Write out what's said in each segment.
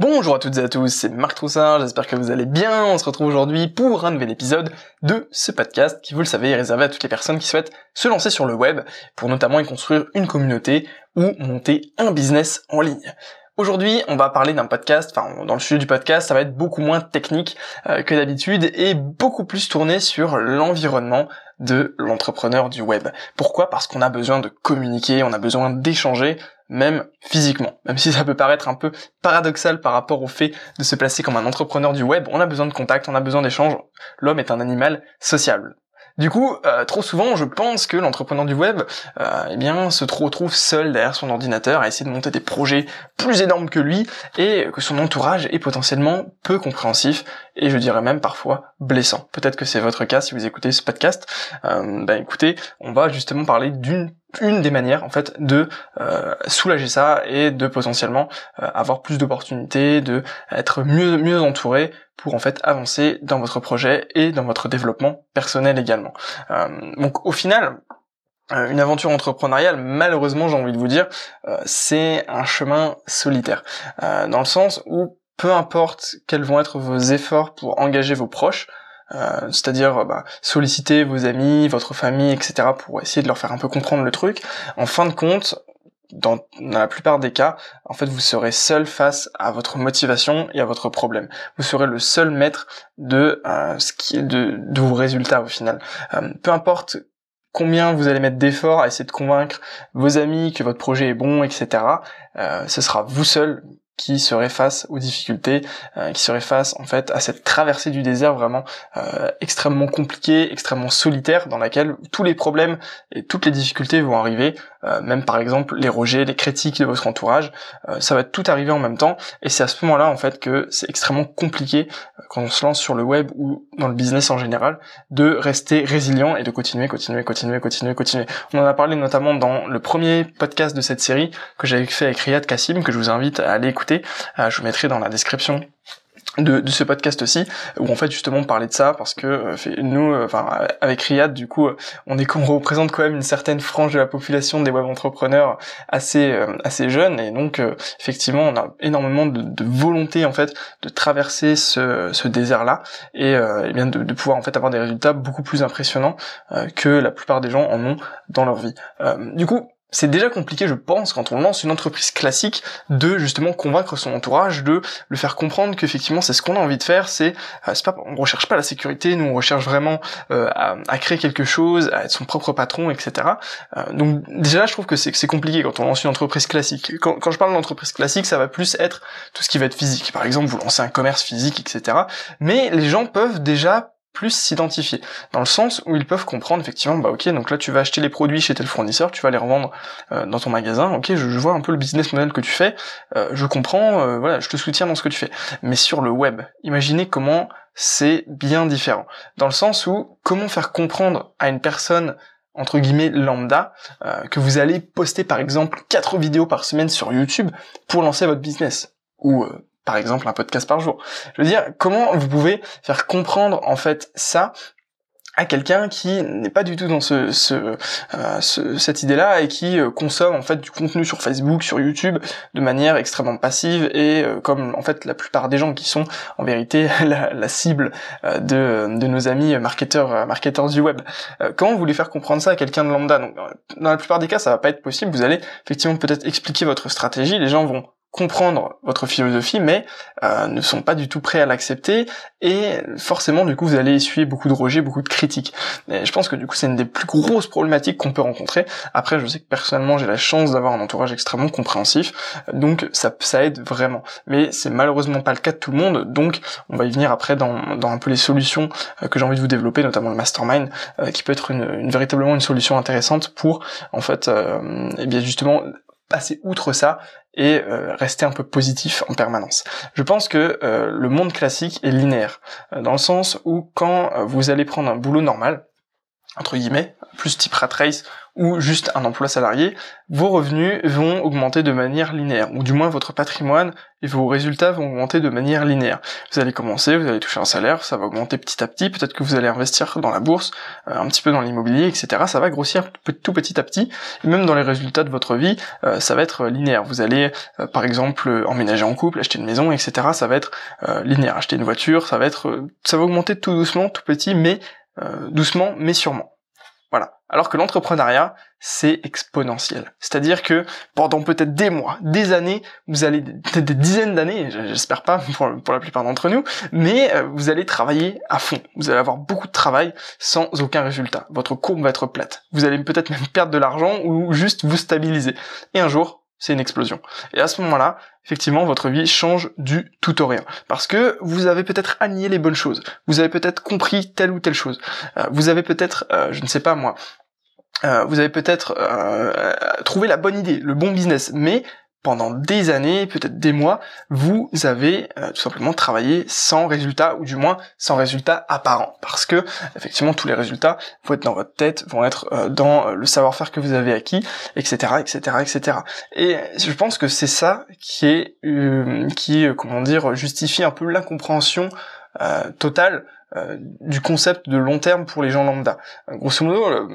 Bonjour à toutes et à tous, c'est Marc Troussard, j'espère que vous allez bien. On se retrouve aujourd'hui pour un nouvel épisode de ce podcast qui, vous le savez, est réservé à toutes les personnes qui souhaitent se lancer sur le web pour notamment y construire une communauté ou monter un business en ligne. Aujourd'hui, on va parler d'un podcast, enfin dans le sujet du podcast, ça va être beaucoup moins technique euh, que d'habitude et beaucoup plus tourné sur l'environnement de l'entrepreneur du web. Pourquoi? Parce qu'on a besoin de communiquer, on a besoin d'échanger, même physiquement. Même si ça peut paraître un peu paradoxal par rapport au fait de se placer comme un entrepreneur du web, on a besoin de contact, on a besoin d'échange. L'homme est un animal sociable. Du coup, euh, trop souvent, je pense que l'entrepreneur du web, euh, eh bien, se retrouve seul derrière son ordinateur à essayer de monter des projets plus énormes que lui et que son entourage est potentiellement peu compréhensif et je dirais même parfois blessant. Peut-être que c'est votre cas si vous écoutez ce podcast. Euh, ben écoutez, on va justement parler d'une une des manières en fait de euh, soulager ça et de potentiellement euh, avoir plus d'opportunités, de être mieux mieux entouré pour en fait avancer dans votre projet et dans votre développement personnel également. Euh, donc au final, euh, une aventure entrepreneuriale, malheureusement j'ai envie de vous dire, euh, c'est un chemin solitaire. dans le sens où peu importe quels vont être vos efforts pour engager vos proches, c'est-à-dire bah, solliciter vos amis, votre famille, etc., pour essayer de leur faire un peu comprendre le truc. En fin de compte, dans, la plupart des cas, en fait, vous serez seul face à votre motivation et à votre problème. Vous serez le seul maître de euh, ce qui est de, vos résultats au final. Euh, peu importe combien vous allez mettre d'efforts à essayer de convaincre vos amis que votre projet est bon, etc. Euh, ce sera vous seul qui serait face aux difficultés, euh, qui serait face en fait à cette traversée du désert vraiment euh, extrêmement compliquée, extrêmement solitaire, dans laquelle tous les problèmes et toutes les difficultés vont arriver, euh, même par exemple les rejets, les critiques de votre entourage, ça va tout arriver en même temps, et c'est à ce moment-là en fait que c'est extrêmement compliqué quand on se lance sur le web ou dans le business en général, de rester résilient et de continuer, continuer, continuer, continuer, continuer. On en a parlé notamment dans le premier podcast de cette série que j'avais fait avec Riyad Kassim, que je vous invite à aller écouter. Euh, je vous mettrai dans la description de, ce podcast aussi où en fait justement on de ça parce que euh, nous euh, avec Riyad du coup on est qu'on représente quand même une certaine frange de la population des web entrepreneurs assez assez jeunes. Et donc effectivement on a énormément de, volonté en fait de traverser ce, ce désert là et, et bien de, de, pouvoir en fait avoir des résultats beaucoup plus impressionnants que la plupart des gens en ont dans leur vie. Du coup c'est déjà compliqué, je pense, quand on lance une entreprise classique, de justement convaincre son entourage, de le faire comprendre qu'effectivement c'est ce qu'on a envie de faire. C'est, euh, pas, on recherche pas la sécurité, nous on recherche vraiment euh, à, créer quelque chose, à être son propre patron, etc. Euh, donc déjà, je trouve que c'est, compliqué quand on lance une entreprise classique. Quand je parle d'entreprise classique, ça va plus être tout ce qui va être physique. Par exemple, vous lancez un commerce physique, etc. Mais les gens peuvent déjà plus s'identifier. Dans le sens où ils peuvent comprendre effectivement bah ok donc là tu vas acheter les produits chez tel fournisseur tu vas les revendre euh, dans ton magasin ok je, vois un peu le business model que tu fais euh, je comprends euh, voilà je te soutiens dans ce que tu fais. Mais sur le web imaginez comment c'est bien différent. Dans le sens où comment faire comprendre à une personne entre guillemets lambda que vous allez poster par exemple quatre vidéos par semaine sur YouTube pour lancer votre business? Ou par exemple un podcast par jour. Je veux dire, comment vous pouvez faire comprendre en fait ça à quelqu'un qui n'est pas du tout dans ce, ce, euh, cette idée-là et qui euh, consomme en fait du contenu sur Facebook, sur YouTube de manière extrêmement passive et euh, comme en fait la plupart des gens qui sont en vérité la, cible de, de nos amis marketeurs marketeurs du web. comment vous faire comprendre ça à quelqu'un de lambda? Donc dans la plupart des cas ça va pas être possible. Vous allez effectivement peut-être expliquer votre stratégie, les gens vont comprendre votre philosophie, mais euh, ne sont pas du tout prêts à l'accepter, et forcément, du coup, vous allez essuyer beaucoup de rejets, beaucoup de critiques. Je pense que du coup, c'est une des plus grosses problématiques qu'on peut rencontrer. Après, je sais que personnellement, j'ai la chance d'avoir un entourage extrêmement compréhensif, donc ça, ça aide vraiment. Mais c'est malheureusement pas le cas de tout le monde, donc on va y venir après dans, dans un peu les solutions euh, que j'ai envie de vous développer, notamment le mastermind, euh, qui peut être une, une, véritablement une solution intéressante pour, en fait, euh, eh bien justement passer outre ça et euh, rester un peu positif en permanence. Je pense que euh, le monde classique est linéaire, euh, dans le sens où quand vous allez prendre un boulot normal, entre guillemets, plus type rat race ou juste un emploi salarié, vos revenus vont augmenter de manière linéaire, ou du moins votre patrimoine et vos résultats vont augmenter de manière linéaire. Vous allez commencer, vous allez toucher un salaire, ça va augmenter petit à petit, peut-être que vous allez investir dans la bourse, euh, un petit peu dans l'immobilier, etc. Ça va grossir tout petit à petit, et même dans les résultats de votre vie, euh, ça va être linéaire. Vous allez, euh, par exemple, emménager en couple, acheter une maison, etc. Ça va être linéaire. Acheter une voiture, ça va être, ça va augmenter tout doucement, tout petit, mais doucement, mais sûrement. Alors que l'entrepreneuriat, c'est exponentiel. C'est-à-dire que pendant peut-être des mois, des années, vous allez peut-être des dizaines d'années, j'espère pas pour, la plupart d'entre nous, mais euh, vous allez travailler à fond. Vous allez avoir beaucoup de travail sans aucun résultat. Votre courbe va être plate. Vous allez peut-être même perdre de l'argent ou juste vous stabiliser. Et un jour, c'est une explosion. Et à ce moment-là, effectivement, votre vie change du tout au rien. Parce que vous avez peut-être aligné les bonnes choses. Vous avez peut-être compris telle ou telle chose. Euh, vous avez peut-être, euh, je ne sais pas moi, euh, vous avez peut-être trouvé la bonne idée, le bon business, mais pendant des années, peut-être des mois, vous avez euh, tout simplement travaillé sans résultat, ou du moins sans résultat apparent. Parce que, effectivement, tous les résultats vont être dans votre tête, vont être euh, dans euh, le savoir-faire que vous avez acquis, etc., etc., etc. Et je pense que c'est ça qui est, qui, comment dire, justifie un peu l'incompréhension totale euh, du concept de long terme pour les gens lambda. Euh, grosso modo, euh,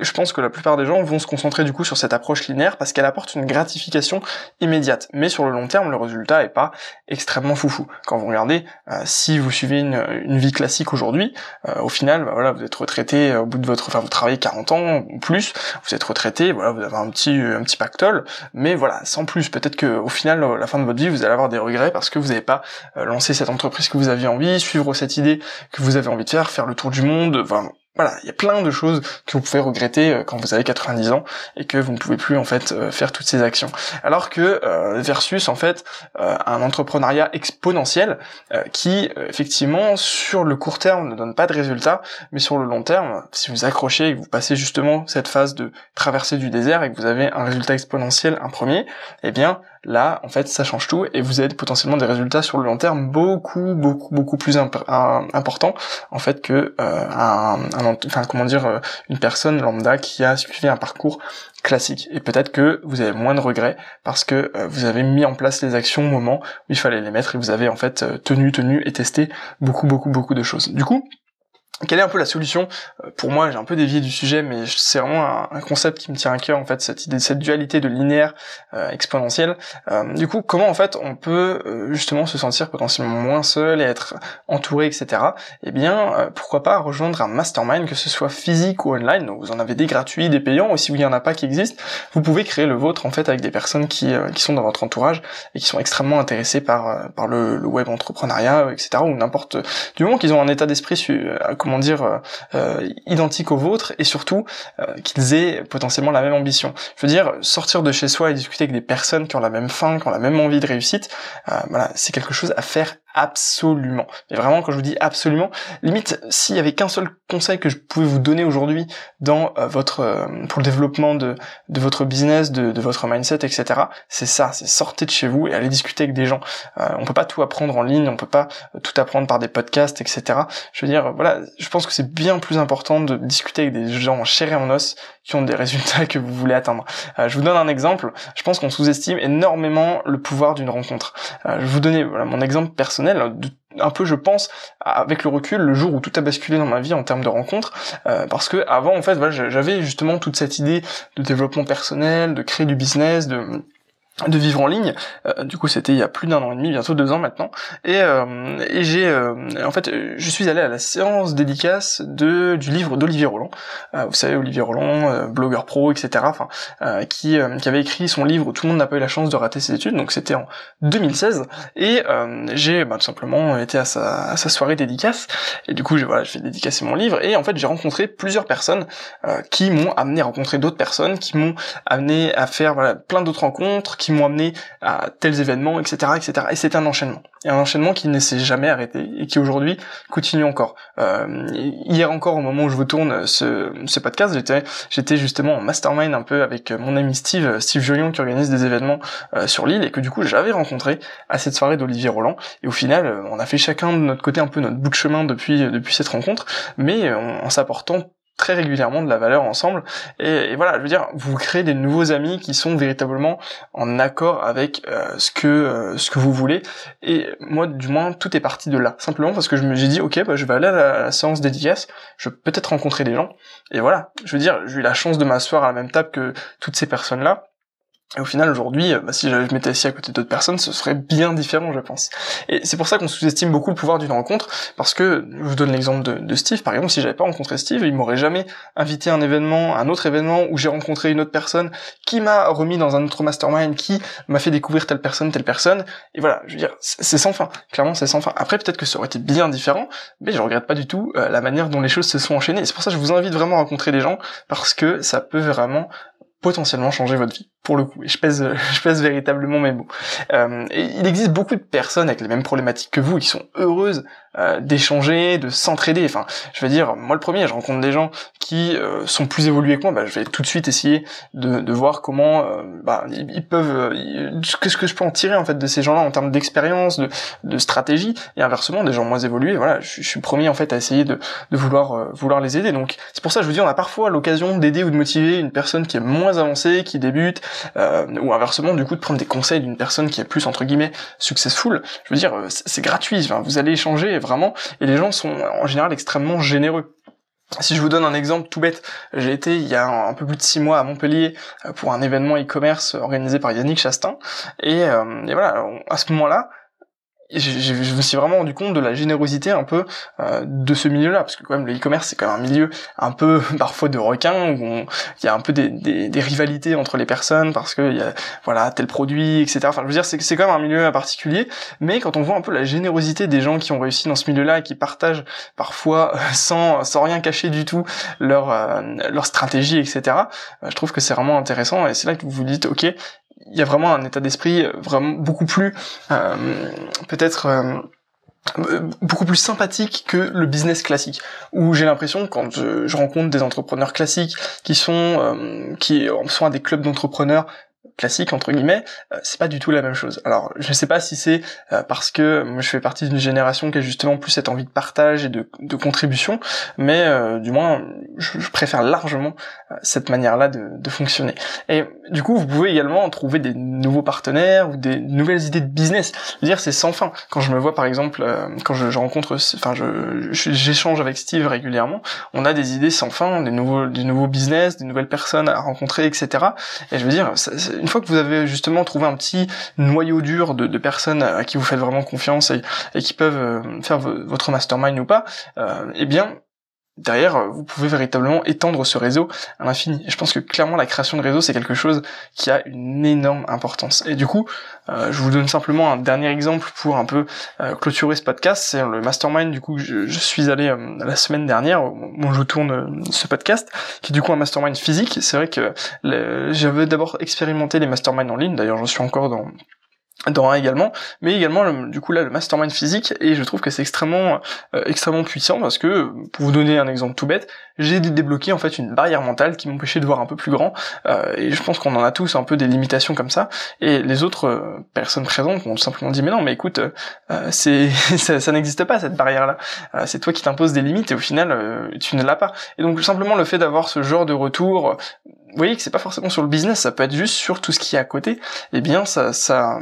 je pense que la plupart des gens vont se concentrer du coup sur cette approche linéaire parce qu'elle apporte une gratification immédiate. Mais sur le long terme, le résultat est pas extrêmement foufou. Quand vous regardez, si vous suivez une, vie classique aujourd'hui, au final, bah, voilà, vous êtes retraité au bout de votre, enfin vous travaillez 40 ans ou plus, vous êtes retraité, voilà, vous avez un petit un petit pactole, mais voilà, sans plus. Peut-être que au final, la fin de votre vie, vous allez avoir des regrets parce que vous n'avez pas lancé cette entreprise que vous aviez envie, suivre cette idée que vous avez envie de faire, faire le tour du monde, voilà, il y a plein de choses que vous pouvez regretter euh, quand vous avez 90 ans et que vous ne pouvez plus en fait euh, faire toutes ces actions. Alors que euh, versus en fait un entrepreneuriat exponentiel qui effectivement sur le court terme ne donne pas de résultats, mais sur le long terme, si vous accrochez et que vous passez justement cette phase de traversée du désert et que vous avez un résultat exponentiel, un premier, eh bien là en fait ça change tout et vous avez potentiellement des résultats sur le long terme beaucoup beaucoup beaucoup plus importants en fait que un, un enfin comment dire, euh, une personne lambda qui a suivi un parcours classique. Et peut-être que vous avez moins de regrets parce que euh, vous avez mis en place les actions au moment où il fallait les mettre et vous avez en fait euh, tenu, tenu et testé beaucoup, beaucoup, beaucoup de choses. Du coup, quelle est un peu la solution? Euh, Pour moi, j'ai un peu dévié du sujet, mais c'est vraiment un, concept qui me tient à cœur en fait, cette idée, cette dualité de linéaire euh, exponentielle. Euh, du coup, comment en fait on peut justement se sentir potentiellement moins seul et être entouré, etc. Eh bien, pourquoi pas rejoindre un mastermind, que ce soit physique ou online. Donc, vous en avez des gratuits, des payants, ou si vous n'y en a pas qui existent, vous pouvez créer le vôtre en fait avec des personnes qui qui sont dans votre entourage et qui sont extrêmement intéressées par par le, le web entrepreneuriat, etc. Ou n'importe du moment qu'ils ont un état d'esprit comment dire, euh, euh, identiques au vôtre et surtout euh, qu'ils aient potentiellement la même ambition. Je veux dire, sortir de chez soi et discuter avec des personnes qui ont la même faim, qui ont la même envie de réussite, voilà, c'est quelque chose à faire absolument. Et vraiment, quand je vous dis absolument, limite, s'il y avait qu'un seul conseil que je pouvais vous donner aujourd'hui dans euh, votre euh, pour le développement de, de votre business, de, votre mindset, etc., c'est ça, c'est sortir de chez vous et aller discuter avec des gens. Euh, on peut pas tout apprendre en ligne, on peut pas tout apprendre par des podcasts, etc. Je veux dire, voilà, je pense que c'est bien plus important de discuter avec des gens en et en os qui ont des résultats que vous voulez atteindre. je vous donne un exemple. Je pense qu'on sous-estime énormément le pouvoir d'une rencontre. je vais vous donner mon exemple personnel un peu je pense avec le recul le jour où tout a basculé dans ma vie en termes de rencontres euh, parce que avant en fait voilà, j'avais justement toute cette idée de développement personnel de créer du business de de vivre en ligne. Euh, du coup, c'était il y a plus d'un an et demi, bientôt deux ans maintenant. Et, euh, et j'ai, euh, en fait, je suis allé à la séance dédicace de du livre d'Olivier Roland. vous savez, Olivier Roland, blogueur pro, etc. Enfin, qui, qui avait écrit son livre Tout le monde n'a pas eu la chance de rater ses études. Donc c'était en 2016. Et j'ai bah, tout simplement été à sa, à sa soirée dédicace. Et du coup, j'ai voilà, fait dédicacer mon livre. Et en fait, j'ai rencontré plusieurs personnes qui m'ont amené à rencontrer d'autres personnes, qui m'ont amené à faire voilà, plein d'autres rencontres, m'ont amené à tels événements, etc., etc. Et c'est un enchaînement. Et un enchaînement qui ne s'est jamais arrêté et qui aujourd'hui continue encore. Euh, hier encore, au moment où je vous tourne ce, ce podcast, j'étais, j'étais justement en mastermind un peu avec mon ami Steve, Steve Jolion, qui organise des événements euh, sur l'île et que du coup j'avais rencontré à cette soirée d'Olivier Roland. Et au final, on a fait chacun de notre côté un peu notre bout de chemin depuis depuis cette rencontre, mais en s'apportant très régulièrement de la valeur ensemble. Et, voilà, je veux dire, vous créez des nouveaux amis qui sont véritablement en accord avec euh, ce que euh, ce que vous voulez. Et moi, du moins, tout est parti de là. Simplement parce que je me j'ai dit, ok, bah, je vais aller à la, séance dédicace, je vais peut-être rencontrer des gens. Et voilà, je veux dire, j'ai eu la chance de m'asseoir à la même table que toutes ces personnes-là. Et au final, aujourd'hui, bah, si je m'étais assis à côté d'autres personnes, ce serait bien différent, je pense. Et c'est pour ça qu'on sous-estime beaucoup le pouvoir d'une rencontre, parce que, je vous donne l'exemple de, Steve, par exemple, si j'avais pas rencontré Steve, il m'aurait jamais invité à un événement, un autre événement, où j'ai rencontré une autre personne, qui m'a remis dans un autre mastermind, qui m'a fait découvrir telle personne, telle personne, et voilà, je veux dire, c'est sans fin, clairement c'est sans fin. Après, peut-être que ça aurait été bien différent, mais je regrette pas du tout euh, la manière dont les choses se sont enchaînées, c'est pour ça que je vous invite vraiment à rencontrer des gens, parce que ça peut vraiment potentiellement changer votre vie pour le coup. Et je pèse, je pèse véritablement mes mots. Euh, il existe beaucoup de personnes avec les mêmes problématiques que vous qui sont heureuses euh, d'échanger, de s'entraider. Enfin, je veux dire, moi le premier, je rencontre des gens qui euh, sont plus évolués que moi. Bah, je vais tout de suite essayer de, de voir comment euh, bah, ils, peuvent, qu'est-ce que je peux en tirer en fait de ces gens-là en termes d'expérience, de, de stratégie. Et inversement, des gens moins évolués, voilà, je, je suis premier en fait à essayer de, de vouloir, vouloir les aider. Donc c'est pour ça que je vous dis, on a parfois l'occasion d'aider ou de motiver une personne qui est moins avancée, qui débute, euh, ou inversement du coup de prendre des conseils d'une personne qui est plus entre guillemets successful. Je veux dire, euh, c'est gratuit, enfin, vous allez échanger vraiment, et les gens sont en général extrêmement généreux. Si je vous donne un exemple tout bête, j'ai été il y a un peu plus de six mois à Montpellier euh, pour un événement e-commerce organisé par Yannick Chastain, et, et voilà, à ce moment-là, je, me suis vraiment rendu compte de la générosité un peu euh, de ce milieu-là, parce que quand même le e-commerce c'est quand même un milieu un peu parfois de requin où il y a un peu des, des, des, rivalités entre les personnes parce que y a voilà tel produit etc. Enfin je veux dire c'est c'est quand même un milieu particulier, mais quand on voit un peu la générosité des gens qui ont réussi dans ce milieu-là et qui partagent parfois sans sans rien cacher du tout leur euh, leur stratégie etc. Euh, je trouve que c'est vraiment intéressant et c'est là que vous vous dites ok y a vraiment un état d'esprit euh, vraiment beaucoup plus euh, peut-être euh, beaucoup plus sympathique que le business classique. Où j'ai l'impression quand je, rencontre des entrepreneurs classiques qui sont qui sont à des clubs d'entrepreneurs classique entre guillemets, euh, c'est pas du tout la même chose. Alors je sais pas si c'est euh, parce que moi, je fais partie d'une génération qui a justement plus cette envie de partage et de, de contribution, mais euh, du moins je, préfère largement cette manière-là de, de, fonctionner. Et du coup vous pouvez également trouver des nouveaux partenaires ou des nouvelles idées de business. Je veux dire c'est sans fin. Quand je me vois par exemple, quand je, je rencontre, enfin je j'échange avec Steve régulièrement, on a des idées sans fin, des nouveaux des nouveaux business, des nouvelles personnes à rencontrer, etc. Et je veux dire, ça, une fois que vous avez justement trouvé un petit noyau dur de, personnes à qui vous faites vraiment confiance et, qui peuvent euh, faire votre mastermind ou pas, euh, eh bien derrière, euh, vous pouvez véritablement étendre ce réseau à l'infini. Et je pense que clairement, la création de réseau, c'est quelque chose qui a une énorme importance. Et du coup, euh, je vous donne simplement un dernier exemple pour un peu euh, clôturer ce podcast. C'est le mastermind, du coup, je, suis allé la semaine dernière, où je tourne ce podcast, qui est du coup un mastermind physique. C'est vrai que j'avais d'abord expérimenté les masterminds en ligne. D'ailleurs, je suis encore dans dans un également, mais également du coup là le mastermind physique et je trouve que c'est extrêmement euh, extrêmement puissant parce que pour vous donner un exemple tout bête, j'ai débloqué en fait une barrière mentale qui m'empêchait de voir un peu plus grand euh, et je pense qu'on en a tous un peu des limitations comme ça et les autres euh, personnes présentes ont simplement dit mais non mais écoute c'est ça, ça n'existe pas cette barrière là c'est toi qui t'imposes des limites et au final tu ne l'as pas. Et donc simplement le fait d'avoir ce genre de retour vous voyez que c'est pas forcément sur le business, ça peut être juste sur tout ce qui est à côté, eh bien ça, ça,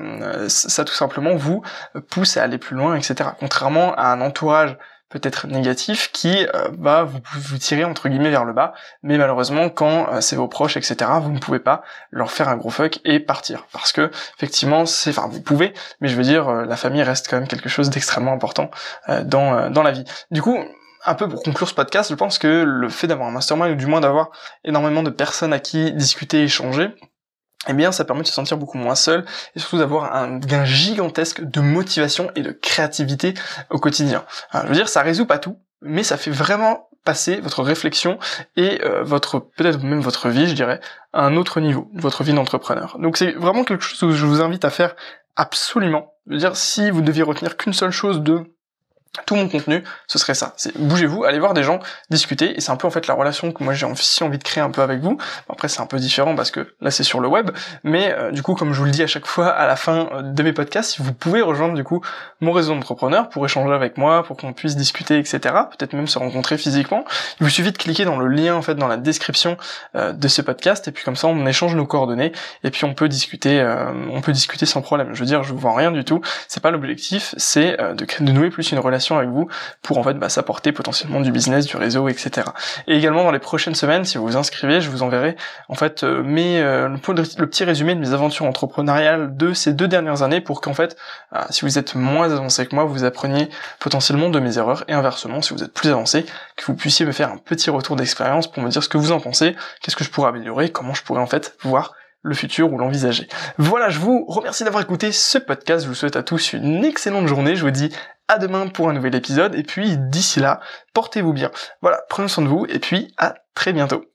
ça tout simplement vous pousse à aller plus loin, etc. Contrairement à un entourage peut-être négatif qui euh, vous, vous tirer entre guillemets vers le bas, mais malheureusement quand euh, c'est vos proches, etc., vous ne pouvez pas leur faire un gros fuck et partir, parce que effectivement c'est, enfin vous pouvez, mais je veux dire euh, la famille reste quand même quelque chose d'extrêmement important dans dans la vie. Du coup un peu pour conclure ce podcast, je pense que le fait d'avoir un mastermind, ou du moins d'avoir énormément de personnes à qui discuter, échanger, eh bien ça permet de se sentir beaucoup moins seul et surtout d'avoir un gain gigantesque de motivation et de créativité au quotidien. je veux dire, ça résout pas tout, mais ça fait vraiment passer votre réflexion et euh, votre peut-être même votre vie, je dirais, à un autre niveau, votre vie d'entrepreneur. Donc c'est vraiment quelque chose que je vous invite à faire absolument. Je veux dire, si vous deviez retenir qu'une seule chose de tout mon contenu, ce serait ça. C'est bougez-vous, allez voir des gens, discuter, et c'est un peu en fait la relation que moi j'ai aussi envie de créer un peu avec vous. Après c'est un peu différent parce que là c'est sur le web, mais euh, du coup comme je vous le dis à chaque fois à la fin euh, de mes podcasts, vous pouvez rejoindre du coup mon réseau d'entrepreneurs pour échanger avec moi, pour qu'on puisse discuter, etc. Peut-être même se rencontrer physiquement. Il vous suffit de cliquer dans le lien en fait dans la description euh, de ce podcast, et puis comme ça on échange nos coordonnées, et puis on peut discuter, on peut discuter sans problème. Je veux dire, je vous vends rien du tout. C'est pas l'objectif, c'est de, de nouer plus une relation avec vous pour en fait bah, s'apporter potentiellement du business, du réseau, etc. Et également dans les prochaines semaines, si vous vous inscrivez, je vous enverrai en fait euh, mes, euh, le, petit résumé de mes aventures entrepreneuriales de ces deux dernières années pour qu'en fait, euh, si vous êtes moins avancé que moi, vous appreniez potentiellement de mes erreurs et inversement, si vous êtes plus avancé, que vous puissiez me faire un petit retour d'expérience pour me dire ce que vous en pensez, qu'est-ce que je pourrais améliorer, comment je pourrais en fait voir le futur ou l'envisager. Voilà, je vous remercie d'avoir écouté ce podcast. Je vous souhaite à tous une excellente journée. Je vous dis à demain pour un nouvel épisode. Et puis d'ici là, portez-vous bien. Voilà, prenez soin de vous et puis à très bientôt.